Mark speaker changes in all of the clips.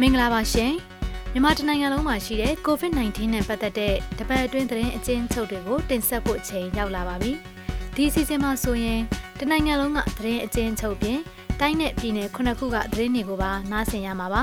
Speaker 1: မင်္ဂလာပါရှင်မြန်မာတနိုင်ငံလုံးမှာရှိတဲ့ COVID-19 နဲ့ပတ်သက်တဲ့တပတ်အတွင်းသတင်းအကျဉ်းချုပ်တွေကိုတင်ဆက်ဖို့အချိန်ရောက်လာပါပြီဒီအစီအစဉ်မှာဆိုရင်တနိုင်ငံလုံးကသတင်းအကျဉ်းချုပ်ပြင်တိုင်းနဲ့ပြည်နယ်ခုနှစ်ခုကသတင်းတွေကိုပါနားဆင်ရမှာပါ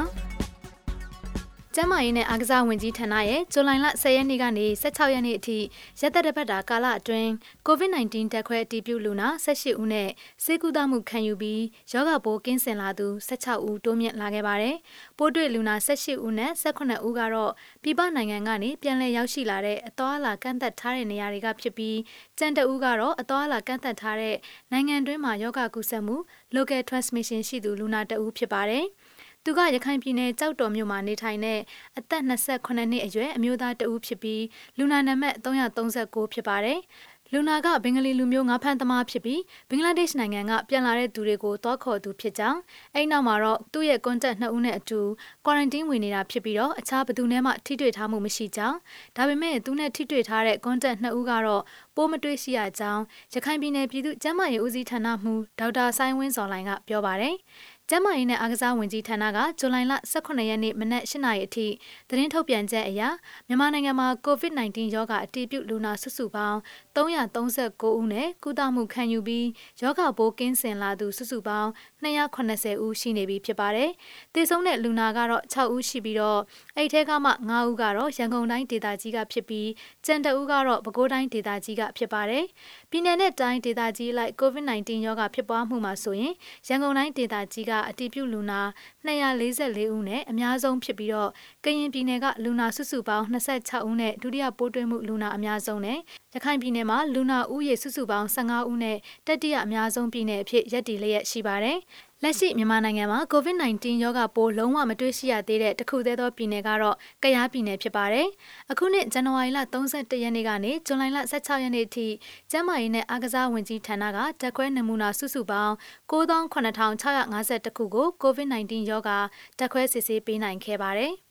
Speaker 1: ကျန်းမာရေးနဲ့အားကစားဝန်ကြီးဌာနရဲ့ဇူလိုင်လ10ရက်နေ့ကနေ16ရက်နေ့အထိရက်သက်တစ်ပတ်တာကာလအတွင်း COVID-19 တက်ခွဲအတည်ပြုလူနာ18ဦးနဲ့ဆေးကုသမှုခံယူပြီးရောဂါပိုးကင်းစင်လာသူ16ဦးတိုးမြင့်လာခဲ့ပါတယ်။ပိုးတွေ့လူနာ18ဦးနဲ့18ဦးကတော့ပြည်ပနိုင်ငံကနေပြန်လည်ရောက်ရှိလာတဲ့အသွားအလာကန့်သက်ထားတဲ့နေရာတွေကဖြစ်ပြီးကျန်တဦးကတော့အသွားအလာကန့်သက်ထားတဲ့နိုင်ငံတွင်းမှာရောဂါကူးစက်မှု local transmission ရှိသူလူနာတဦးဖြစ်ပါတယ်။ သူကရခိုင်ပြည်နယ်ကြောက်တော်မြို့မှာနေထိုင်တဲ့အသက်28နှစ်အရွယ်အမျိုးသားတဦးဖြစ်ပြီးလူနာနံပါတ်339ဖြစ်ပါတယ်။လူနာကဘင်္ဂလီလူမျိုးငါးဖမ်းသမားဖြစ်ပြီးဘင်္ဂလားဒေ့ရှ်နိုင်ငံကပြန်လာတဲ့သူတွေကိုတွားခေါ်သူဖြစ်ကြောင်းအဲ့နောက်မှာတော့သူ့ရဲ့ contact နှစ်ဦးနဲ့အတူ quarantine ဝင်နေတာဖြစ်ပြီးတော့အခြားဘယ်သူနဲ့မှထိတွေ့ထားမှုမရှိကြောင်းဒါပေမဲ့သူနဲ့ထိတွေ့ထားတဲ့ contact နှစ်ဦးကတော့ပိုးမတွေ့ရှိရကြောင်းရခိုင်ပြည်နယ်ပြည်သူ့ကျန်းမာရေးဦးစီးဌာနမှဒေါက်တာဆိုင်ဝင်းစော်လိုင်ကပြောပါတယ်။ ကျန်းမာရေးနဲ့အားကစားဝန်ကြီးဌာနကဇူလိုင်လ18ရက်နေ့မနက်8နာရီအထိသတင်းထုတ်ပြန်ချက်အရမြန်မာနိုင်ငံမှာ COVID-19 ရောဂါအတည်ပြုလူနာစုစုပေါင်း339ဦးနဲ့ကုသမှုခံယူပြီးရောဂါပိုးကင်းစင်လာသူစုစုပေါင်း280ဦးရှိနေပြီဖြစ်ပါတယ်။သေဆုံးတဲ့လူနာကတော့6ဦးရှိပြီးတော့အဲ့ထဲကမှ9ဦးကတော့ရန်ကုန်တိုင်းဒေသကြီးကဖြစ်ပြီးကျန်တဦးကတော့ပဲခူးတိုင်းဒေသကြီးကဖြစ်ပါတယ်။ ပြည်내နဲ့တိုင်းဒေသကြီးလိုက် COVID-19 ရောဂါဖြစ်ပွားမှုမှာဆိုရင်ရန်ကုန်တိုင်းဒေသကြီးကအတည်ပြုလူနာ244ဦးနဲ့အများဆုံးဖြစ်ပြီးတော့ကရင်ပြည်နယ်ကလူနာစုစုပေါင်း26ဦးနဲ့ဒုတိယပိုးတွေ့မှုလူနာအများဆုံးနဲ့ရခိုင်ပြည်နယ်မှာလူနာဦးရေစုစုပေါင်း15ဦးနဲ့တတိယအများဆုံးပြည်နယ်အဖြစ်ရပ်တည်လျက်ရှိပါတယ်။လက်ရှိမြန်မာနိုင်ငံမှာ COVID-19 ရောဂါပိုးလုံးဝမတွေ့ရှိရသေးတဲ့တခုသေးသောပြည်နယ်ကတော့ကယားပြည်နယ်ဖြစ်ပါတယ်။အခုနှစ်ဇန်နဝါရီလ31ရက်နေ့ကနေဇွန်လ16ရက်နေ့ထိကျန်းမာရေးနဲ့အားကစားဝန်ကြီးဌာနကတက်ခွဲနမူနာစုစုပေါင်း98,650ခုကို COVID-19 ရောဂါတက်ခွဲစစ်ဆေးပေးနိုင်ခဲ့ပါတယ်။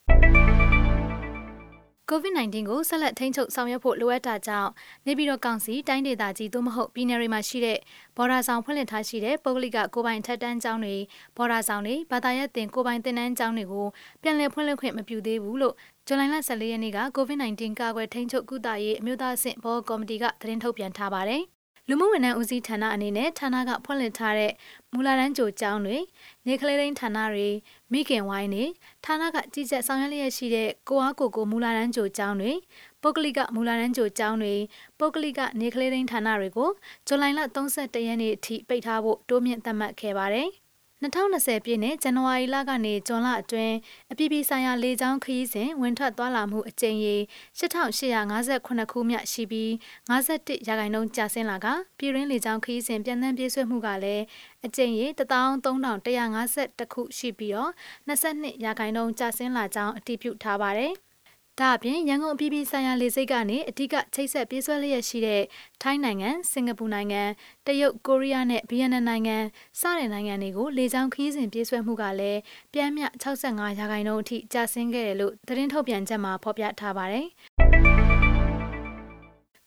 Speaker 1: COVID-19 ကိုဆက်လက်ထိန်းချုပ်ဆောင်ရွက်ဖို့လိုအပ်တာကြောင့်နေပြည်တော်ကောင်စီတိုင်းဒေသကြီးသို့မဟုတ်ပြည်နယ်တွေမှာရှိတဲ့ဘော်ဒါဆောင်ဖွင့်လှစ်ထားရှိတဲ့ပုဂ္ဂလိကကိုပိုင်ထက်တန်းကျောင်းတွေဘော်ဒါဆောင်တွေဘာသာရပ်တင်ကိုပိုင်သင်တန်းကျောင်းတွေကိုပြန်လည်ဖွင့်လှစ်ခွင့်မပြုသေးဘူးလို့ဇူလိုင်လ14ရက်နေ့က COVID-19 ကာကွယ်ထိန်းချုပ်ကုသရေးအမျိုးသားအဆင့်ဘောကော်မတီကသတင်းထုတ်ပြန်ထားပါတယ်။ လူမှုဝန်ထမ်းဦးစီးဌာနအနေနဲ့ဌာနကဖွင့်လှစ်ထားတဲ့မူလာတန်းကြိုကျောင်းတွေနေကလေးတိုင်းဌာနတွေမိခင်ဝိုင်းတွေဌာနကကြီးကြပ်ဆောင်ရွက်လျက်ရှိတဲ့ကိုအားကိုကိုမူလာတန်းကြိုကျောင်းတွေပုဂ္ဂလိကမူလာတန်းကြိုကျောင်းတွေပုဂ္ဂလိကနေကလေးတိုင်းဌာနတွေကိုဇူလိုင်လ31ရက်နေ့အထိပိတ်ထားဖို့တိုးမြင့်သတ်မှတ်ခဲ့ပါတယ်။ 2020ပြည့်နှစ်ဇန်နဝါရီလကနေဇွန်လအတွင်းအပြည်ပြည်ဆိုင်ရာလေကြောင်းခရီးစဉ်ဝင်ထွက်သွားလာမှုအကြိမ်ရေ8858ခုမြရှိပြီး51ရာခိုင်နှုန်းကျဆင်းလာကပြည်ရင်းလေကြောင်းခရီးစဉ်ပြန်လည်ပြေးဆွဲမှုကလည်းအကြိမ်ရေ13150ခုရှိပြီးတော့22ရာခိုင်နှုန်းကျဆင်းလာကြောင်းအတည်ပြုထားပါတယ်။ ဒါအပြင်ရန်ကုန်ပြည်ပြည်ဆိုင်ရာလေဆိပ်ကနေအဓိကချိတ်ဆက်ပြေးဆွဲလျက်ရှိတဲ့ထိုင်းနိုင်ငံ၊စင်ကာပူနိုင်ငံ၊တရုတ်၊ကိုရီးယားနဲ့ဗီယက်နမ်နိုင်ငံစတဲ့နိုင်ငံတွေကိုလေကြောင်းခရီးစဉ်ပြေးဆွဲမှုကလည်းပြမ်းမြ65ရာခိုင်နှုန်းအထိကျဆင်းခဲ့တယ်လို့သတင်းထုတ်ပြန်ချက်မှာဖော်ပြထားပါတယ်။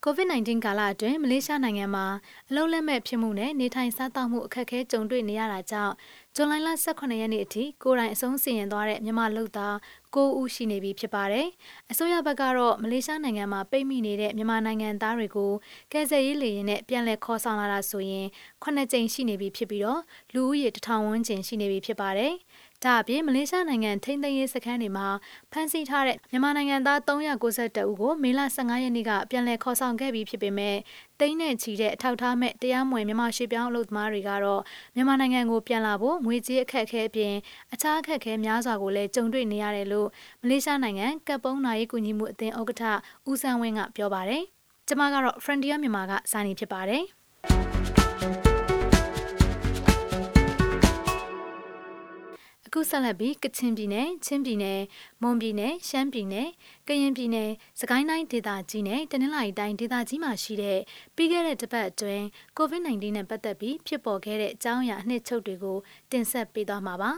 Speaker 1: COVID-19 ကာလအတွင်းမလေးရှားနိုင်ငံမှာအလုံးလက်မဲ့ဖြစ်မှုနဲ့နေထိုင်စားသောက်မှုအခက်အခဲကြုံတွေ့နေရတာကြောင့်ဇွန်လ18ရက်နေ့အထိကိုယ်တိုင်အဆုံးစီရင်သွားတဲ့မြန်မာလူသား9ဦးရှိနေပြီဖြစ်ပါတယ်။အစိုးရဘက်ကတော့မလေးရှားနိုင်ငံမှာပိတ်မိနေတဲ့မြန်မာနိုင်ငံသားတွေကိုကယ်ဆယ်ရေးလေယာဉ်နဲ့ပြန်လည်ခေါ်ဆောင်လာတာဆိုရင်9ကြိမ်ရှိနေပြီဖြစ်ပြီးတော့လူဦးရေ1000ဝန်းကျင်ရှိနေပြီဖြစ်ပါတယ်။ ဒါအပြင်မလေးရှားနိုင်ငံထိန်းသိမ်းရေးစခန်းတွေမှာဖမ်းဆီးထားတဲ့မြန်မာနိုင်ငံသား392ဦးကိုမေလ15ရက်နေ့ကပြန်လည်ခေါ်ဆောင်ခဲ့ပြီးဖြစ်ပေမဲ့တိန်းနဲ့ချီတဲ့အထောက်ထားမဲ့တရားမဝင်မြန်မာရွှေပြောင်းအလုပ်သမားတွေကတော့မြန်မာနိုင်ငံကိုပြန်လာဖို့ငွေကြေးအခက်အခဲအပြင်အခြားအခက်အခဲများစွာကိုလည်းကြုံတွေ့နေရတယ်လို့မလေးရှားနိုင်ငံကပ်ပုံးနာရေးကူညီမှုအသင်းဥက္ကဋ္ဌဦးဆန်းဝင်းကပြောပါတယ်။ကျွန်မကတော့ Frontier မြန်မာကစာနေဖြစ်ပါတယ်။ အခုဆက်လက်ပြီးကချင်ပြည်နယ်ချင်းပြည်နယ်မွန်ပြည်နယ်ရှမ်းပြည်နယ်ကရင်ပြည်နယ်စကိုင်းတိုင်းဒေသကြီးနဲ့တနင်္လာရီတိုင်းဒေသကြီးမှာရှိတဲ့ပြီးခဲ့တဲ့တစ်ပတ်အတွင်း COVID-19 နဲ့ပတ်သက်ပြီးဖြစ်ပေါ်ခဲ့တဲ့အကြောင်းအရာအနှစ်ချုပ်တွေကိုတင်ဆက်ပေးသွားမှာပါ။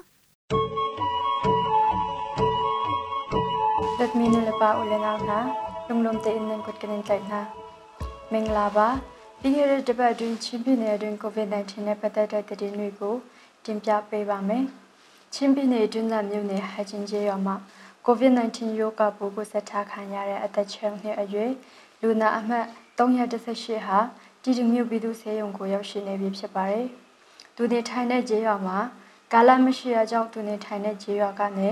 Speaker 2: Let me know pa ulengaw na lum lum te in kut kanin kai na မင်္ဂလာပါပြီးခဲ့တဲ့တစ်ပတ်အတွင်းချင်းပြည်နယ်အတွင်း COVID-19 နဲ့ပတ်သက်တဲ့သတင်းတွေကိုတင်ပြပေးပါမယ်။ ချင်းပြည်နယ်တွင်းသာမြို့နယ်ဟချင်းကျေးရွာမှာ COVID-19 ရောဂါပိုးကိုဆက်ထားခံရတဲ့အသက်6နှစ်အရွယ်လူနာအမှတ်318ဟာတည်တမြို့ပြည်သူ့ဆေးရုံကိုရောက်ရှိနေပြီဖြစ်ပါတယ်။သူနေထိုင်တဲ့ကျေးရွာမှာကာလမရှိရကြောင့်သူနေထိုင်တဲ့ကျေးရွာကနေ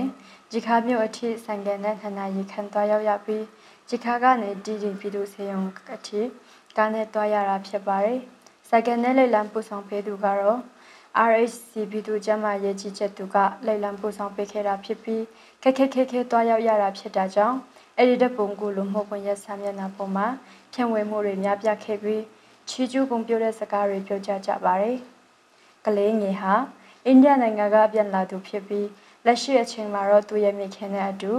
Speaker 2: ဂျီခါမြို့အထိဆိုင်ကယ်နဲ့နှစ်နာရီခန့်သွားရောက်ရပြီးဂျီခါကနေတည်တပြည်သူ့ဆေးရုံအထိကားနဲ့သွားရတာဖြစ်ပါတယ်။ဆိုင်ကယ်နဲ့လိလံပို့ဆောင်ပေးသူကတော့ RHC ပြည်သူ့ကျန်းမာရေးကြီးချက်သူကလိလံပို့ဆောင်ပေးခဲ့တာဖြစ်ပြီးခက်ခက်ခက်ခက်သွားရောက်ရတာဖြစ်တာကြောင့်အဲ့ဒီတဲ့ပုံကူလိုမှုပွင့်ရက်ဆမ်းမျက်နှာပေါ်မှာဖြန့်ဝေမှုတွေများပြားခဲ့ပြီးချီကျူးကုန်ပြတဲ့စကားတွေပြောကြကြပါတယ်။ကလေးငယ်ဟာအိန္ဒိယနိုင်ငံကပြန်လာသူဖြစ်ပြီးလက်ရှိအချိန်မှာတော့သူရဲ့မိခင်နဲ့အတူ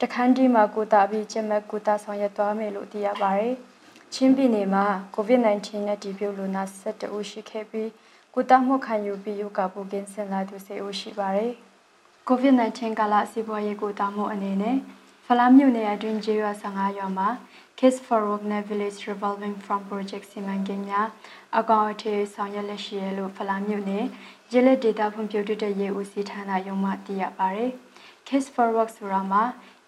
Speaker 2: တခန်းတီမှာကိုတာပြီးကျမက်ကိုတာဆောင်ရွက်သွားမယ်လို့သိရပါတယ်။ချင်းပြည်နယ်မှာ COVID-19 နဲ့တည်ပြုလူနာ17ဦးရှိခဲ့ပြီး ကိုတာမှုခံယူပြီးယောဂပူကင်းစင်လာသူ10ဦးရှိပါတယ်။ COVID-19 ကာလစီးပွားရေးကိုတာမှုအနေနဲ့ဖလားမြို့နယ်အတွင်းကျေးရွာ15ရွာမှာ Kids for Work နဲ့ Village Revolving From Project စီမံကိန်းများအကောင်အထည်ဆောင်ရွက်လက်ရှိရလို့ဖလားမြို့နယ်ရလက်ဒေတာဖွံ့ဖြိုးတိုးတက်ရေးဦးစီးဌာနရုံးမှသိရပါတယ်။ Kids for Work ဆိုတာမှာ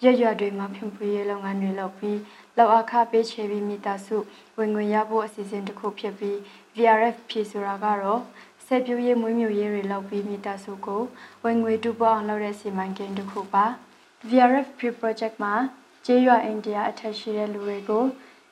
Speaker 2: ရရွတွေမှာဖွံ့ဖြိုးရေးလုပ်ငန်းတွေလုပ်ပြီးလောက်အခပေးချေပြီးမိသားစုဝင်ငွေရဖို့အစီအစဉ်တစ်ခုဖြစ်ပြီး VRFP ဆိုတာကတော့ဆက်ပြိုးရေးမွေးမြူရေးတွေလုပ်ပြီးမိသားစုကိုဝင်ငွေတူပေါအောင်လုပ်တဲ့စီမံကိန်းတစ်ခုပါ VRFP project မှာကျေးရွာအိန္ဒိယအထက်ရှိတဲ့လူတွေကို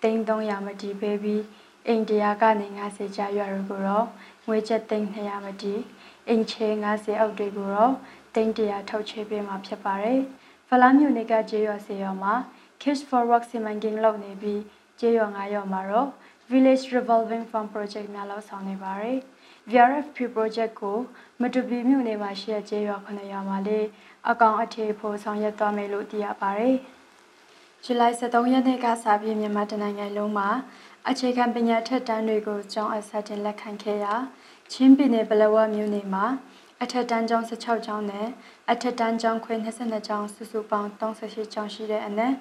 Speaker 2: တိန်း300မတီးပေးပြီးအိန္ဒိယကနေ90ကျရွာတွေကိုတော့ငွေကျပ်သိန်း200မတီးအင်ချေ90အောက်တွေကိုတော့တိန်း100ထုတ်ချေပေးမှာဖြစ်ပါတယ်။ဖလားမြို့နယ်ကကျေးရွာစေရွာမှာ Kids for Work စီမံကိန်းလုပ်နေပြီးကျေးရွာ9ရွာမှာတော့ Village Revolving Fund Project များလောက်ဆောင်နေပါတယ်။ VRFP project ကိုမတူပီမြို့နယ်မှာရှိတဲ့ကျေးရွာ9ရွာမှာလေအကောင်အထည်ဖို့ဆောင်ရွက်သွားမယ်လို့သိရပါတယ်။ဇူလိုင်23ရက်နေ့ကစပြီးမြန်မာတနိုင်ငံလုံးမှာအခြေခံပညာထက်တန်းတွေကိုကျောင်းအဆက်တင်လက်ခံခဲ့ရာချင်းပြည်နယ်ပလောဝမြို့နယ်မှာအထက်တန်းကျောင်း16ကျောင်းနဲ့အထက်တန်းကျောင်းခွဲ22ကျောင်းစုစုပေါင်း38ကျောင်းရှိတဲ့အနက်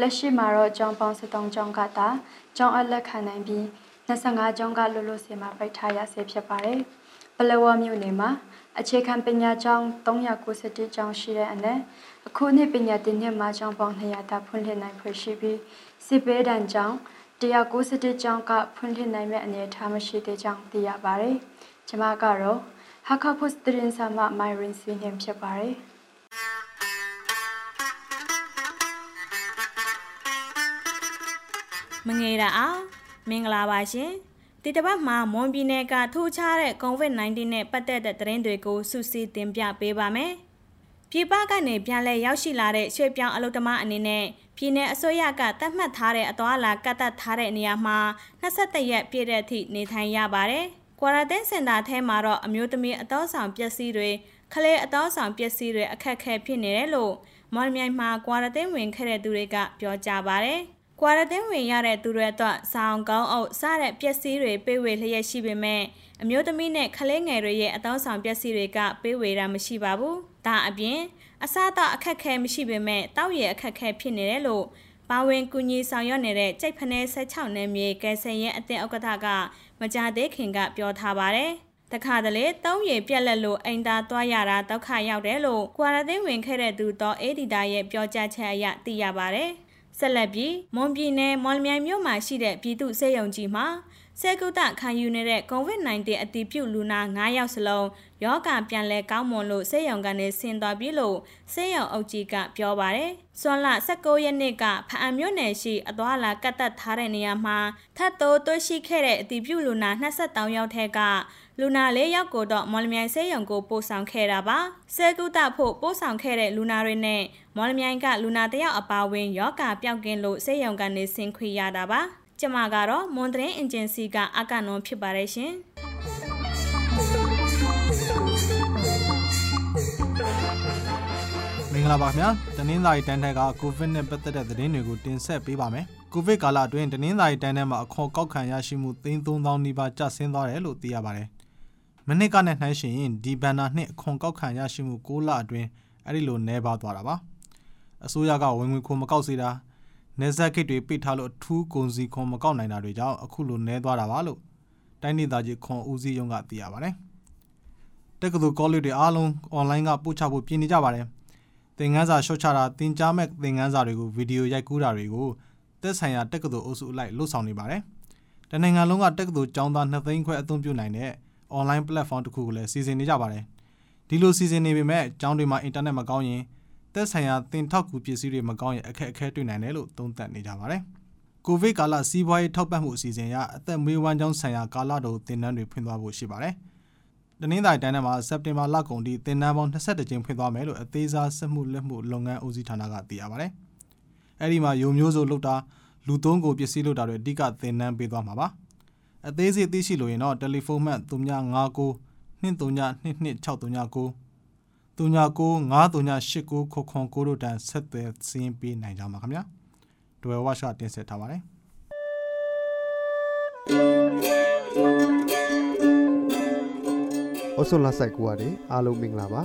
Speaker 2: လက်ရှိမှာတော့ကျောင်းပေါင်း73ကျောင်းကသာကျောင်းအလက်ခံနိုင်ပြီး25ကျောင်းကလွတ်လွတ်စေမှာပိတ်ထားရဆဲဖြစ်ပါတယ်။ပလောဝမြို့နယ်မှာအခြေခံပညာကျောင်း391ကျောင်းရှိတဲ့အနက်အခုနှစ်ပညာသင်နှစ်မှာကျောင်းပေါင်း200တာဖွင့်လှစ်နိုင်ဖွယ်ရှိပြီးစစ်ပေးတန်းကျောင်း191ကျောင်းကဖွင့်လှစ်နိုင်မဲ့အနေအထားမရှိသေးကြောင်းသိရပါတယ်။ကျွန်မကတော့ဟာခဖုစတရင်ဆာမမိုင်ရင်ဆွေးနွေးဖြစ်ပါတယ်။
Speaker 3: မငယ်တာအောင်မင်္ဂလာပါရှင်ဒီတစ်ပတ်မှာမွန်ပြည်နယ်ကထိုးခြားတဲ့ COVID-19 နဲ့ပတ်သက်တဲ့သတင်းတွေကိုစုစည်းတင်ပြပေးပါမယ်ပြည်ပကနေပြန်လည်ရောက်ရှိလာတဲ့ရွှေပြောင်းအလုပ်သမားအနေနဲ့ပြည်내အစိုးရကတတ်မှတ်ထားတဲ့အသွာအလာကတ်သက်ထားတဲ့နေရာမှာ22ရက်ပြည့်တဲ့အထိနေထိုင်ရပါတယ်။ကွာရတင်းစင်တာထဲမှာတော့အမျိုးသမီးအသောဆောင်ပျက်စီးတွေခလေးအသောဆောင်ပျက်စီးတွေအခက်အခဲဖြစ်နေတယ်လို့မော်လမြိုင်မှာကွာရတင်းဝင်ခဲ့တဲ့သူတွေကပြောကြပါတယ်။ ကွာရတင်းဝင်ရတဲ့သူတွေအတွက်စောင်းကောင်းအုပ်စတဲ့ပစ္စည်းတွေပေးဝေလျက်ရှိပေမဲ့အမျိုးသမီးနဲ့ကလေးငယ်တွေရဲ့အသောဆောင်ပစ္စည်းတွေကပေးဝေတာမရှိပါဘူး။ဒါအပြင်အစားအသောက်အခက်ခဲမရှိပေမဲ့တောက်ရည်အခက်ခဲဖြစ်နေတယ်လို့ပါဝင်ကူညီဆောင်ရွက်နေတဲ့ကြိတ်ဖနဲ16နယ်မြေကယ်ဆယ်ရေးအသင်းဥက္ကဋ္ဌကမကြသေးခင်ကပြောထားပါတယ်။တခါတလေတုံးရည်ပြက်လက်လို့အိမ်သာသွားရတာဒုက္ခရောက်တယ်လို့ကွာရတင်းဝင်ခဲ့တဲ့သူတော့အေဒီတာရဲ့ပြောကြားချက်အရသိရပါတယ်။ ဆက်လက်ပြီးမွန်ပြည်နယ်မော်လမြိုင်မြို့မှာရှိတဲ့ပြည်သူ့စေယုံကြီးမှာ ဆေကုသခံယူနေတဲ့ COVID-19 အတည်ပြုလူနာ9ယောက်စလုံးယောဂပြန်လဲကောင်းမွန်လို့ဆေးရုံကနေဆင်းသွားပြီလို့ဆေးရုံအုပ်ကြီးကပြောပါတယ်။စွန်လ19ရက်နေ့ကဖအံမြို့နယ်ရှိအသွာလာကတ်တက်ထားတဲ့နေရာမှာထပ်တိုးတွေ့ရှိခဲ့တဲ့အတည်ပြုလူနာ23ယောက်ထဲကလူနာ၄ယောက်ကိုတော့မော်လမြိုင်ဆေးရုံကိုပို့ဆောင်ခဲ့တာပါ။ဆေကုသဖို့ပို့ဆောင်ခဲ့တဲ့လူနာတွေနဲ့မော်လမြိုင်ကလူနာတယောက်အပါအဝင်ယောဂပျောက်ကင်းလို့ဆေးရုံကနေဆင်းခွေရတာပါ။ ကျမကတော့မွန်တရင်အင်ဂျင်စီကအကနွန်ဖြစ်ပါတယ်ရှင်
Speaker 4: မင်္ဂလာပါခင်ဗျာတနင်္သာရီတိုင်းထက်ကကိုဗစ်နဲ့ပတ်သက်တဲ့သတင်းတွေကိုတင်ဆက်ပေးပါမယ်ကိုဗစ်ကာလအတွင်းတနင်္သာရီတိုင်းထဲမှာအခေါ်ကောက်ခံရရှိမှု3300နီးပါးကျဆင်းသွားတယ်လို့သိရပါတယ်မနစ်ကနဲ့နှိုင်းယှဉ်ရင်ဒီဘန်နာနှစ်အခွန်ကောက်ခံရရှိမှု6လအတွင်းအဲ့ဒီလိုနှဲပါသွားတာပါအစိုးရကဝင်ငွေခွန်မကောက်စေတာ နေဆက်ခိတ်တွေပိတ်ထားလို့အထူးကုန်စည်ခွန်မကောက်နိုင်တာတွေကြောင့်အခုလိုနှဲသွားတာပါလို့တိုင်းဒေသကြီးခွန်ဦးစီးရုံးကသိရပါတယ်။တက္ကသိုလ်ကောလိပ်တွေအားလုံး online ကပို့ချဖို့ပြင်နေကြပါတယ်သင်ခန်းစာရှော့ချတာသင်ကြားမဲ့သင်ခန်းစာတွေကိုဗီဒီယိုရိုက်ကူးတာတွေကိုသက်ဆိုင်ရာတက္ကသိုလ်အုပ်စုအလိုက်လှုပ်ဆောင်နေပါတယ်တနိုင်ငံလုံးကတက္ကသိုလ်ကျောင်းသား2သိန်းခွဲအသုံးပြုနိုင်တဲ့ online platform တစ်ခုကိုလည်းစီစဉ်နေကြပါတယ်ဒီလိုစီစဉ်နေပေမဲ့ကျောင်းတွေမှာအင်တာနက်မကောင်းရင် သက်ဆိုင်ရာသင်ထောက်ကူပစ္စည်းတွေမကောင်းရင်အခက်အခဲတွေ့နိုင်တယ်လို့သုံးသပ်နေကြပါတယ်ကိုဗစ်ကာလစီးပွားရေးထောက်ပံ့မှုအစီအစဉ်အရအသက်မွေးဝမ်းကြောင်းဆိုင်ရာကာလတိုသင်တန်းတွေဖွင့်သွားဖို့ရှိပါတယ်။တနင်္သာရီတိုင်းထဲမှာစက်တင်ဘာလကုန်ထိသင်တန်းပေါင်း22ကြိမ်ဖွင့်သွားမယ်လို့အသေးစားစက်မှုလက်မှုလုပ်ငန်းဦးစီးဌာနကသိရပါတယ်။အဲဒီမှာယုံမျိုးစုလုပ်တာလူသုံးကိုပစ္စည်းလုပ်တာတွေအဓိကသင်တန်းပေးသွားမှာပါ။အသေးစိတ်သိရှိလို့ရင်တော့တယ်လီဖုန်းမှတ်3959 232269 39953989ခုခွန်ကိုတို့တန်ဆက်သွယ်စင်းပေးနိုင်ကြမှာခင်ဗျာ။တွယ်ဝါရှတင်ဆက်ထားပါတယ်။
Speaker 5: ဩဆွန်လာဆိုင်ကူကနေအားလုံးမင်္ဂလာပါ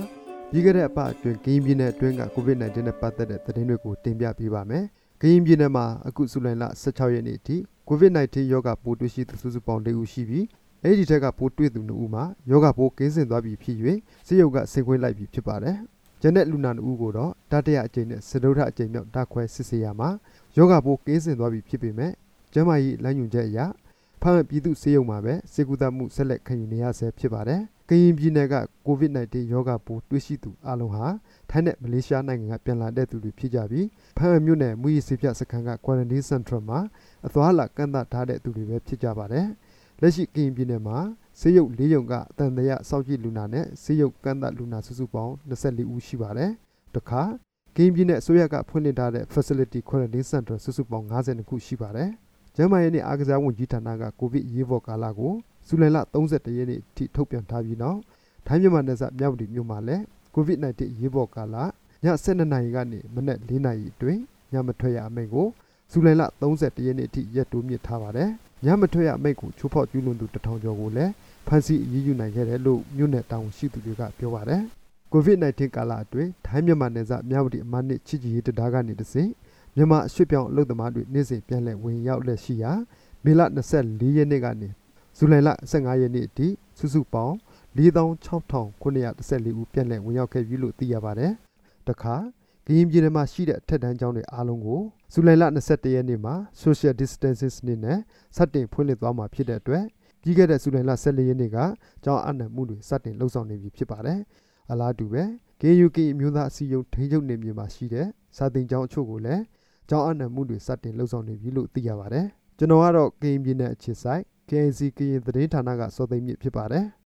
Speaker 5: ပြီးခဲ့တဲ့အပတ်အတွင်းကရင်ပြည်နယ်အတွင်းက COVID-19 နဲ့ပတ်သက်တဲ့သတင်းတွေကိုတင်ပြပေးပါမယ်ကရင်ပြည်နယ်မှာအခုဇူလိုင်လ16ရက်နေ့အထိ COVID-19 ရောဂါပိုးတွေ့ရှိသူစုစုပေါင်း၄ဦးရှိပြီး အဲ့ဒီထက်ကပိုးတွေ့သူ2ဦးမှာယောဂပိုးကင်းစင်သွားပြီဖြစ်၍စစ်ရုပ်ကဆင်ခွင့်လိုက်ပြီဖြစ်ပါတယ်။ကျန်တဲ့လူနာ2ဦးကိုတော့တတိယအကြိမ်နဲ့စတုထအကြိမ်မြောက်ဓာတ်ခွဲစစ်ဆေးရမှာယောဂပိုးကင်းစင်သွားပြီဖြစ်ပေမဲ့ကျန်းမာရေးလမ်းညွှန်ချက်အရဖမ်းပြည်သူစေယုံမှာပဲစေကူတမှုဆက်လက်ခံယူနေရဆဲဖြစ်ပါတယ်။ကရင်ပြည်နယ်က COVID-19 ရောဂါပိုးတွေ့ရှိသူအလုံးဟာထိုင်းနဲ့မလေးရှားနိုင်ငံကပြန်လာတဲ့သူတွေဖြစ်ကြပြီးဖမ်းမြို့နယ်မူရီစေပြစခန်းက Quarantine Center မှာအသွားလာကန့်သတ်ထားတဲ့သူတွေပဲဖြစ်ကြပါတယ်။ လက်ရှိကရင်ပြည်နယ်မှာဆေးရုပ်၄ရုံကအတန်တရစောက်ကြည့်လူနာနဲ့ဆေးရုပ်ကန့်သတ်လူနာစုစုပေါင်း24ဦးရှိပါတယ်။တခါကရင်ပြည်နယ်အစိုးရကဖွင့်လှစ်ထားတဲ့ Facility Quarantine Center စုစုပေါင်း52ခုရှိပါတယ်။ကျန်းမာရေးနဲ့အားကစားဝန်ကြီးဌာနကကိုဗစ်ရေးပေါ်ကာလကိုဇူလိုင်လ31ရက်နေ့ထိထုတ်ပြန်ထားပြီးနောက်ထိုင်းမြန်မာနယ်စပ်မြောက်ဒီမြို့မှာလည်းကိုဗစ် -19 ရေးပေါ်ကာလည12နာရီကနေမနက်4နာရီအတွင်းညမထွက်ရအမိန့်ကိုဇူလိုင်လ31ရက်နေ့ထိရက်တိုးမြင့်ထားပါတယ်။ ညမထွက်ရအမိန့်ကိုချိုးဖောက်ကျူးလွန်သူတထောင်ကျော်ကိုလည်းဖမ်းဆီးအရေးယူနိုင်ခဲ့တယ်လို့မြို့နယ်တာဝန်ရှိသူတွေကပြောပါတယ်။ COVID-19 ကာလအတွင်းထိုင်းမြန်မာနယ်စပ်မြောက်ဒီအမနစ်ချစ်ကြည်ရေးတရားကနေတဆင့်မြန်မာအရွှေ့ပြောင်းအလုပ်သမားတွေနေ့စဉ်ပြန်လည်ဝင်ရောက်လက်ရှိရာမေလ24ရက်နေ့ကနေဇူလိုင်လ15ရက်နေ့အထိစုစုပေါင်း46,914ဦးပြန်လည်ဝင်ရောက်ခဲ့ပြီလို့သိရပါတယ်။တခါ ကရင်ပြည်နယ်မှာရှိတဲ့အထက်တန်းကျောင်းတွေအားလုံးကိုဇူလိုင်လ22ရက်နေ့မှာ social distancing နည်းနဲ့စတင်ဖွင့်လှစ်သွားမှာဖြစ်တဲ့အတွက်ပြီးခဲ့တဲ့ဇူလိုင်လ14ရက်နေ့ကကျောင်းအနှံမှုတွေစတင်လှုပ်ဆောင်နေပြီဖြစ်ပါတယ်။အလားတူပဲ KUK မျိုးသားအစည်းအရုံးထိန်းချုပ်နေမြေမှာရှိတဲ့စာသင်ကျောင်းအချို့ကိုလည်းကြောင်းအနှံမှုတွေစတင်လှုပ်ဆောင်နေပြီလို့သိရပါတယ်။ကျွန်တော်ကတော့ကရင်ပြည်နယ်အခြေစိုက် KNC ကရင်သတင်းဌာနကစောသိမ်းမြင့်ဖြစ်ပါတယ်။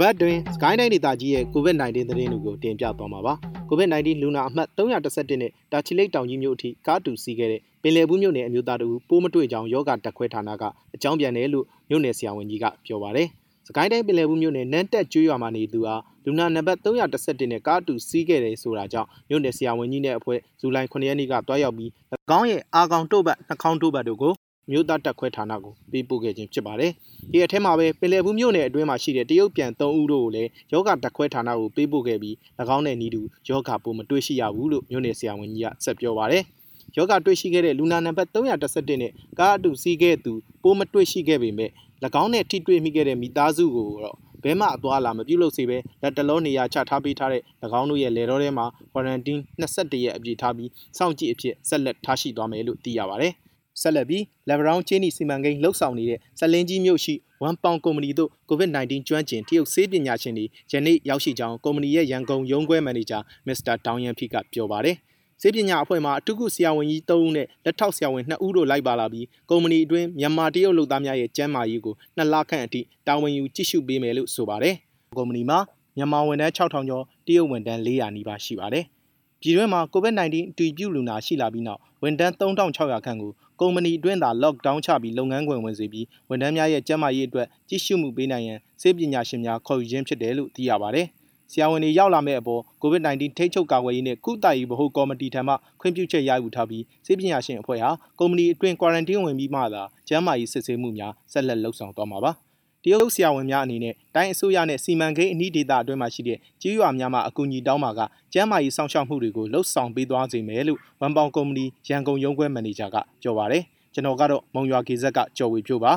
Speaker 6: ပတ်တွင် Sky 9ဒေသကြီးရဲ့ COVID-19 သတင်းတွေကိုတင်ပြသွားမှာပါ။ COVID-19 လူနာအမှတ်311နဲ့တာချီလိတ်တောင်ကြီးမြို့အထိကားတူစီးခဲ့တဲ့ပင်လယ်ဘူးမြို့နယ်အမျိုးသားတို့ပိုးမတွေ့ကြောင်းယောဂတက်ခွဲဌာနကအကြောင်းပြန်တယ်လို့မြို့နယ်ဆရာဝန်ကြီးကပြောပါတယ်။စကိုင်းတိုင်းပင်လယ်ဘူးမြို့နယ်နန်းတက်ကျွေးရွာမှာနေသူဟာလူနာနံပါတ်311နဲ့ကားတူစီးခဲ့တယ်ဆိုတာကြောင့်မြို့နယ်ဆရာဝန်ကြီးနဲ့အဖွဲ့ဇူလိုင်9ရက်နေ့ကတွားရောက်ပြီး၎င်းရဲ့အာကောင်တို့ဘတ်နှာခေါင်းတို့ဘတ်တို့ကို မြို့သားတက်ခွဲဌာနကိုပေးပို့ခဲ့ခြင်းဖြစ်ပါတယ်။ဒီအထက်မှာပဲပင်လယ်ဘူးမြို့နယ်အတွင်းမှာရှိတဲ့တရုတ်ပြန်3ဦးတို့ကိုလည်းယောဂတက်ခွဲဌာနကိုပေးပို့ခဲ့ပြီး၎င်းနဲ့နီးတူယောဂပိုးမတွေ့ရှိရဘူးလို့မြို့နယ်ဆရာဝန်ကြီးကဆက်ပြောပါတယ်။ယောဂတွေ့ရှိခဲ့တဲ့လူနာနံပါတ်311နဲ့ကားအတူစီးခဲ့သူပိုးမတွေ့ရှိခဲ့ပေမဲ့၎င်းနဲ့ထိတွေ့မိခဲ့တဲ့မိသားစုကိုတော့ဘဲမှအသွားလာမပြုလုပ်စေဘဲလက်တလုံးနေရာချထားပေးထားတဲ့၎င်းတို့ရဲ့လေတော်ထဲမှာ quarantine 21ရက်အပြည့်ထားပြီးစောင့်ကြည့်အဖြစ်ဆက်လက်ထားရှိသွားမယ်လို့သိရပါတယ်။ ဆက်လက်ပြီး Lebron ချင်းနီစီမံကိန်းလှုပ်ဆောင်နေတဲ့စလင်းကြီးမြို့ရှိ One Pound ကုမ္ပဏီတို့ COVID-19 ကျွမ်းကျင်တရုတ်ဆေးပညာရှင်တွေယနေ့ရောက်ရှိကြောင်းကုမ္ပဏီရဲ့ရန်ကုန်ရုံးခွဲမန်နေဂျာမစ္စတာဒေါင်ယန်ဖီကပြောပါတယ်။စေပညာအဖွဲ့မှအထူးကုဆရာဝန်ကြီး3ဦးနဲ့လက်ထောက်ဆရာဝန်2ဦးတို့လိုက်ပါလာပြီးကုမ္ပဏီအတွင်းမြန်မာတရုတ်လုပ်သားများရဲ့ကျန်းမာရေးကိုနှစ်လခန့်အထိတာဝန်ယူကြည့်ရှုပေးမယ်လို့ဆိုပါတယ်။ကုမ္ပဏီမှာမြန်မာဝန်ထမ်း6000ကျော်တရုတ်ဝန်ထမ်း400နီးပါးရှိပါတယ်။ ပြည်တွင်းမှာ COVID-19 အတည်ပြုလူနာရှိလာပြီးနောက် ဝန်ထမ်း 3600 ခန့်ကို ကုမ္ပဏီအတွင်းသာ lockdown ချပြီး လုပ်ငန်းခွင်ဝင်စေပြီး ဝန်ထမ်းများရဲ့ ကျန်းမာရေးအတွက် ကြည့်ရှုမှုပေးနိုင်ရန်စေပညာရှင်များ ခေါ်ယူခြင်းဖြစ်တယ်လို့ သိရပါတယ်။ဆရာဝန်တွေ ရောက်လာမဲ့အပေါ် COVID-19 ထိန်းချုပ်ကာကွယ်ရေးနဲ့ကုသရေးဗဟိုကော်မတီထံမှ ခွင့်ပြုချက်ရယူထားပြီးစေပညာရှင်အဖွဲ့ဟာ ကုမ္ပဏီအတွင်း quarantine ဝင်ပြီးမှသာ ကျန်းမာရေးစစ်ဆေးမှုများ ဆက်လက်လှုပ်ဆောင်သွားမှာပါ။ တရုတ်ဆရာဝန်များအနေနဲ့တိုင်းအစိုးရနဲ့စီမံကိန်းအနည်းဒေသအတွင်းမှာရှိတဲ့ကြေးရွာများမှာအကူအညီတောင်းပါကကျန်းမာရေးစောင့်ရှောက်မှုတွေကိုလှုပ်ဆောင်ပေးသွားစေမယ်လို့ဝန်ပေါင်ကုမ္ပဏီရန်ကုန်ရုံးခွဲမန်နေဂျာကပြောပါရယ်ကျွန်တော်ကတော့မုံရွာကေဇက်ကကြော်ဝေဖြိုးပါ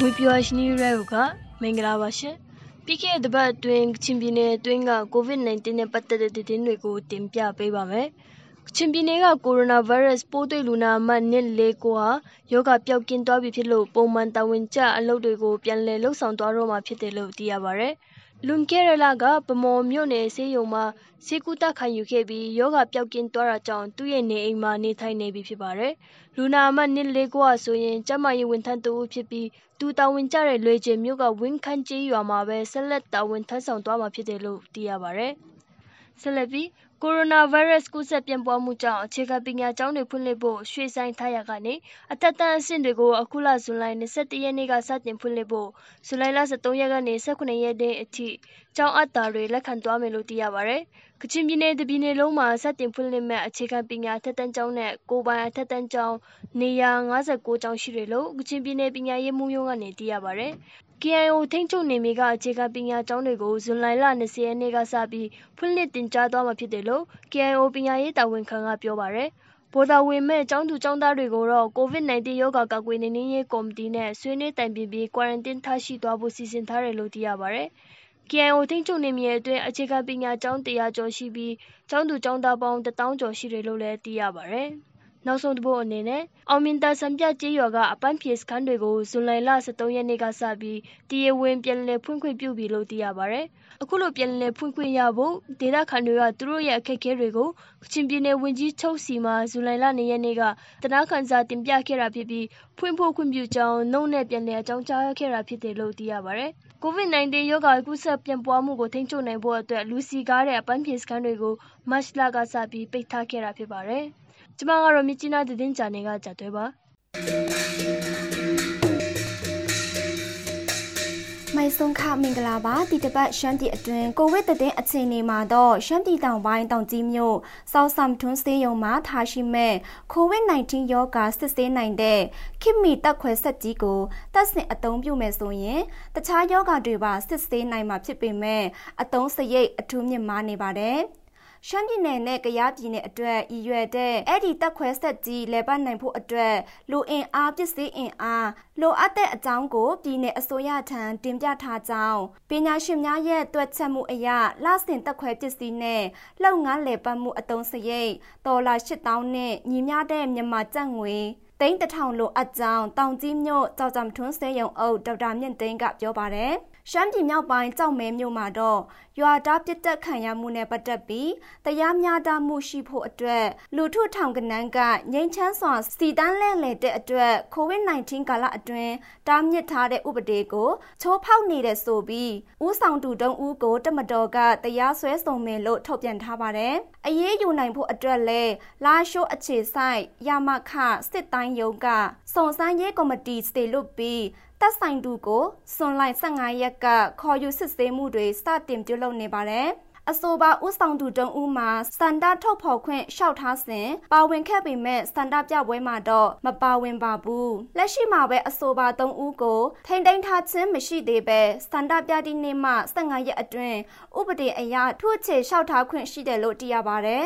Speaker 7: မွေပြရှင်ရီရဲကမင်္ဂလာပါရှင်ပြီးခဲ့တဲ့ပတ်အတွင်းချင်းပြည်နယ်အတွင်းက COVID-19 နဲ့ပတ်သက်တဲ့သတင်းတွေကိုတင်ပြပေးပါမယ် ချင်းပြည်နယ်က ကိုရိုနာဗိုင်းရပ်စ် ပိုးတွေ့လူနာအမှတ်149ဟာယောဂပျောက်ကင်းသွားပြီဖြစ်လို့ ပုံမှန်တာဝန်ကျအလုပ်တွေကို ပြန်လည်လှုပ်ဆောင်သွားတော့မှာ ဖြစ်တယ်လို့ သိရပါဗျ။လွန်ခဲ့တဲ့လကဗမော်မြို့နယ်ဆေးရုံမှာ ဆေးကုသခံယူခဲ့ပြီးယောဂပျောက်ကင်းသွားတာကြောင့် သူ့ရဲ့နေအိမ်မှာ နေထိုင်နေပြီ ဖြစ်ပါတယ်။လူနာအမှတ်149ဟာဆိုရင် ကျမရေးဝန်ထမ်းတဦးဖြစ်ပြီး သူတာဝန်ကျတဲ့ လွေကျင်မြို့က ဝင်းခန်းကျေးရွာမှာပဲ ဆက်လက်တာဝန်ထမ်းဆောင်သွားမှာ ဖြစ်တယ်လို့ သိရပါဗျ။ဆက်လက်ပြီး ကိုရိုနာဗိုင်းရပ်စ် ကူးစက်ပြန့်ပွားမှုကြောင့် အခြေခံပညာကျောင်းတွေဖွင့်လှစ်ဖို့ ရွှေ့ဆိုင်းထားရာကနေအသက်တန်းအဆင့်တွေကို အခုလ ဇူလိုင်21ရက်နေ့က စတင်ဖွင့်လှစ်ဖို့ ဇူလိုင်လ23ရက်ကနေ18ရက်နေ့အထိ ကျောင်းအပ်တာတွေ လက်ခံသွားမယ်လို့ သိရပါဗျ။ကချင်ပြည်နယ် တပြည်နယ်လုံးမှာ စတင်ဖွင့်လှစ်မဲ့အခြေခံပညာထက်တန်းကျောင်းနဲ့ ကိုပိုင်အထက်တန်းကျောင်း နေရာ59ကျောင်းရှိတယ်လို့ ကချင်ပြည်နယ် ပညာရေးမှူးရုံးကနေ သိရပါဗျ။ KIO ထိန်းချုပ်နယ်မြေက အခြေခံပညာကျောင်းတွေကို ဇူလိုင်လ20ရက်နေ့ကစပြီး ဖွင့်လှစ်တင်ကြားသွားမှာဖြစ်တယ်လို့ KIO ပညာရေးတာဝန်ခံက ပြောပါတယ်။ဘော်ဒါဝင်မဲ့ ကျောင်းသူကျောင်းသားတွေကိုတော့ COVID-19 ရောဂါကာကွယ်နှိမ်နင်းရေးကော်မတီနဲ့ ဆွေးနွေးတိုင်ပင်ပြီး quarantine ထားရှိသွားဖို့ စီစဉ်ထားတယ်လို့ သိရပါတယ်။ KIO ထိန်းချုပ်နယ်မြေအတွင်း အခြေခံပညာကျောင်း100ကျော်ရှိပြီး ကျောင်းသူကျောင်းသားပေါင်း1000ကျော်ရှိတယ်လို့လည်း သိရပါတယ်။ နောက်ဆုံးတစ်ပုတ်အနေနဲ့အောင်မြင်သာစံပြကျေးရွာကအပန်းဖြေစခန်းတွေကိုဇူလိုင်လ23ရက်နေ့ကစပြီးတရားဝင်ပြန်လည်ဖွင့်ခွင့်ပြုပြီလို့သိရပါဗျ။အခုလိုပြန်လည်ဖွင့်ခွင့်ရဖို့ဒေသခံတွေကသူတို့ရဲ့အခက်အခဲတွေကိုကချင်ပြည်နယ်ဝန်ကြီးချုပ်စီမှာဇူလိုင်လ2ရက်နေ့ကတနာခံစာတင်ပြခဲ့တာဖြစ်ပြီးဖွင့်ဖို့ခွင့်ပြုကြောင်းနှုတ်နဲ့ပြန်လည်အကြောင်းကြားခဲ့တာဖြစ်တယ်လို့သိရပါဗျ။ COVID-19 ရောဂါကူးစက်ပြန့်ပွားမှုကိုထိန်းချုပ်နိုင်ဖို့အတွက်လူစီကားတဲ့အပန်းဖြေစခန်းတွေကိုမတ်လကစပြီးပိတ်ထားခဲ့တာဖြစ်ပါတယ်။ ကျမကတော့မြစ်ကြီးနားသတင်းဂျာနယ်ကကြာသွဲပါ
Speaker 8: မိုင်ဆုံခမင်္ဂလာပါဒီတပတ်ရှမ်းပြည်အတွင်းကိုဗစ်တဲ့အခြေအနေမှာတော့ရှမ်းပြည်တောင်ပိုင်းတောင်ကြီးမြို့စောက်ဆမ်ထွန်းစေးရုံမှာထားရှိမဲ့ကိုဗစ် -19 ရောဂါစစ်ဆေးနိုင်တဲ့ခိမီတက်ခွဲဆက်ကြီးကိုတက်ဆင်အသုံးပြုမယ်ဆိုရင်တခြားယောဂါတွေပါစစ်ဆေးနိုင်မှာဖြစ်ပေမဲ့အသုံးစရိတ်အထူးမြင့်မားနေပါတယ်။ ရှမ်းပြည်နယ်နဲ့ကယားပြည်နယ်အတွက်ရည်ရွယ်တဲ့အဲ့ဒီတက်ခွဲဆက်ကြီးလဲပတ်နိုင်ဖို့အတွက်လူအင်အားပစ္စည်းအင်အားလိုအပ်တဲ့အကြောင်းကိုပြည်내အစိုးရထံတင်ပြထားကြောင်းပညာရှင်များရဲ့တွက်ချက်မှုအရလဆင်တက်ခွဲပစ္စည်းနဲ့လောက်ငန်းလဲပတ်မှုအတုံးစရိတ်ဒေါ်လာ8000နဲ့ညီမျှတဲ့မြန်မာကျပ်ငွေ သိန်းတထောင်လိုအပ်ကြောင်းတောင်ကြီးမြို့ကြောက်ကြံထွန်းစေယုံအုပ်ဒေါက်တာမြင့်သိန်းကပြောပါတယ်။ရှမ်းပြည်မြောက်ပိုင်းကြောက်မဲမြို့မှာတော့ရွာသားပြစ်တက်ခံရမှုနဲ့ပတ်သက်ပြီးတရားမျှတမှုရှိဖို့အတွက်လူထုထောင်ကနန်းကငိမ့်ချမ်းစွာစီတန်းလဲလေတဲ့အတွက် COVID-19 ကာလအတွင်းတားမြစ်ထားတဲ့ဥပဒေကိုချိုးဖောက်နေတဲ့ဆိုပြီးဥဆောင်သူတုံးဦးကိုတမတော်ကတရားစွဲဆိုမယ်လို့ထုတ်ပြန်ထားပါတယ်။အရေးယူနိုင်ဖို့အတွက်လဲလာရှိုးအခြေဆိုင်ရမခစစ်တိုင်းယုံကစုံစမ်းရေးကော်မတီစတေလွတ်ပြီးသက်ဆိုင်သူကိုစွန်လိုက်15ရက်ကခေါ်ယူစစ်ဆေးမှုတွေစတင်ပြုလုပ်နေပါတယ်။အဆိုပါဥဆောင်သူတုံးဦးမှာစန္ဒထုတ်ဖော်ခွင့်လျှောက်ထားစဉ်ပါဝင်ခဲ့ပေမဲ့စန္ဒပြပွဲမှာတော့မပါဝင်ပါဘူးလက်ရှိမှာပဲအဆိုပါတုံးဦးကိုထိမ့်သိမ်းထားခြင်းမရှိသေးပဲစန္ဒပြသည့်နေ့မှ15ရက်အတွင်းဥပဒေအရထုချေလျှောက်ထားခွင့်ရှိတယ်လို့သိရပါတယ်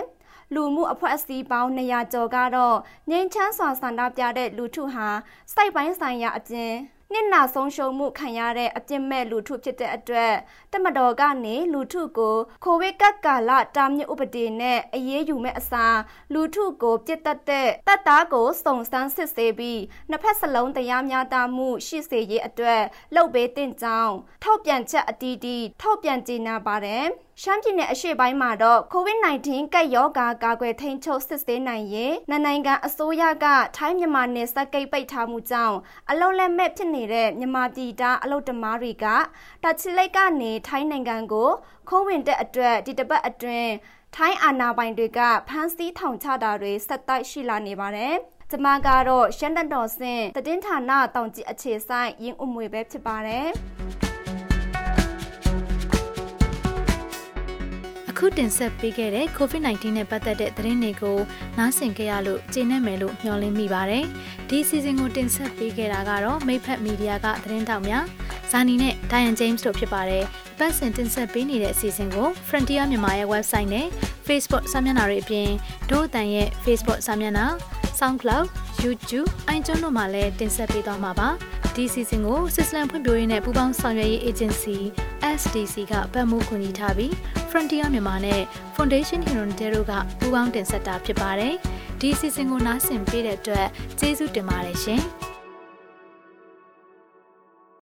Speaker 8: လူမှုအဖွဲ့အစည်းပေါင်း200ကျော်ကတော့ငြိမ်းချမ်းစွာဆန္ဒပြတဲ့လူထုဟာစိုက်ပိုင်းဆိုင်ရာအပြင်နှစ်နာဆုံးရှုံးမှုခံရတဲ့အပြစ်မဲ့လူထုဖြစ်တဲ့အတွက်တမတော်ကနေလူထုကိုကိုဗစ်ကပ်ကာလတာမြင့်ဥပဒေနဲ့အရေးယူမဲ့အစားလူထုကိုပြစ်တက်တဲ့တပ်သားကိုစုံစမ်းစစ်ဆေးပြီးနှစ်ဖက်စလုံးတရားမျှတမှုရှိစေရေးအတွက်လှုပ်ပေးတင်ကြောင်းထောက်ပြန်ချက်အတီးတီးထောက်ပြန်ကြေညာပါတယ်။ ရှမ်းပြည်နယ်အရှေ့ပိုင်းမှာတော့ COVID-19 ကပ်ရောဂါကာကွယ်ထိန်းချုပ်စစ်ဆေးနိုင်ရေးနိုင်ငံအစိုးရကထိုင်းမြန်မာနယ်စပ်ဂိတ်ပိတ်ထားမှုကြောင့်အလုံလက်မဲ့ဖြစ်နေတဲ့မြန်မာပြည်သားအလုတမားတွေကတချီလိတ်ကနေထိုင်းနိုင်ငံကိုခိုးဝင်တဲ့အတွက်ဒီတပတ်အတွင်းထိုင်းအာဏာပိုင်တွေကဖမ်းဆီးထောင်ချတာတွေဆက်တိုက်ရှိလာနေပါတယ်။ကျမကတော့ရှမ်းတတော်စင်တည်င်းဌာနတောင်ကြီးအခြေဆိုင်ရင်းဥမွေပဲဖြစ်ပါတယ်။
Speaker 1: အခုတင်ဆက်ပေးခဲ့တဲ့ COVID-19 နဲ့ပတ်သက်တဲ့သတင်းတွေကိုနားဆင်ကြရလို့ကျေနပ်မယ်လို့မျှော်လင့်မိပါတယ်။ဒီအစီအစဉ်ကိုတင်ဆက်ပေးခဲ့တာကတော့မိဖက်မီဒီယာကသတင်းတောက်များဇာနီနဲ့ Diane James တို့ဖြစ်ပါတယ်။ပတ်စင်တင်ဆက်ပေးနေတဲ့အစီအစဉ်ကို Frontier မြန်မာရဲ့ website နဲ့ Facebook စာမျက်နှာတွေအပြင်ဒို့အတန်ရဲ့ Facebook စာမျက်နှာ SoundCloud YouTube iTunes တို့မှာလည်းတင်ဆက်ပေးသွားမှာပါ။ဒီစီစဉ်ကိုစစ်စလန်ဖွံ့ဖြိုးရေးနဲ့ပူးပေါင်းဆောင်ရွက်ရေး agency SDC ကပတ်မှုကူညီထားပြီး Frontier မြန်မာနဲ့ Foundation Humanitarian တို့ကပူးပေါင်းတင်ဆက်တာဖြစ်ပါတယ်။ဒီစီစဉ်ကိုနားဆင်ပေးတဲ့အတွက်ကျေးဇူးတင်ပါတယ်ရှင်။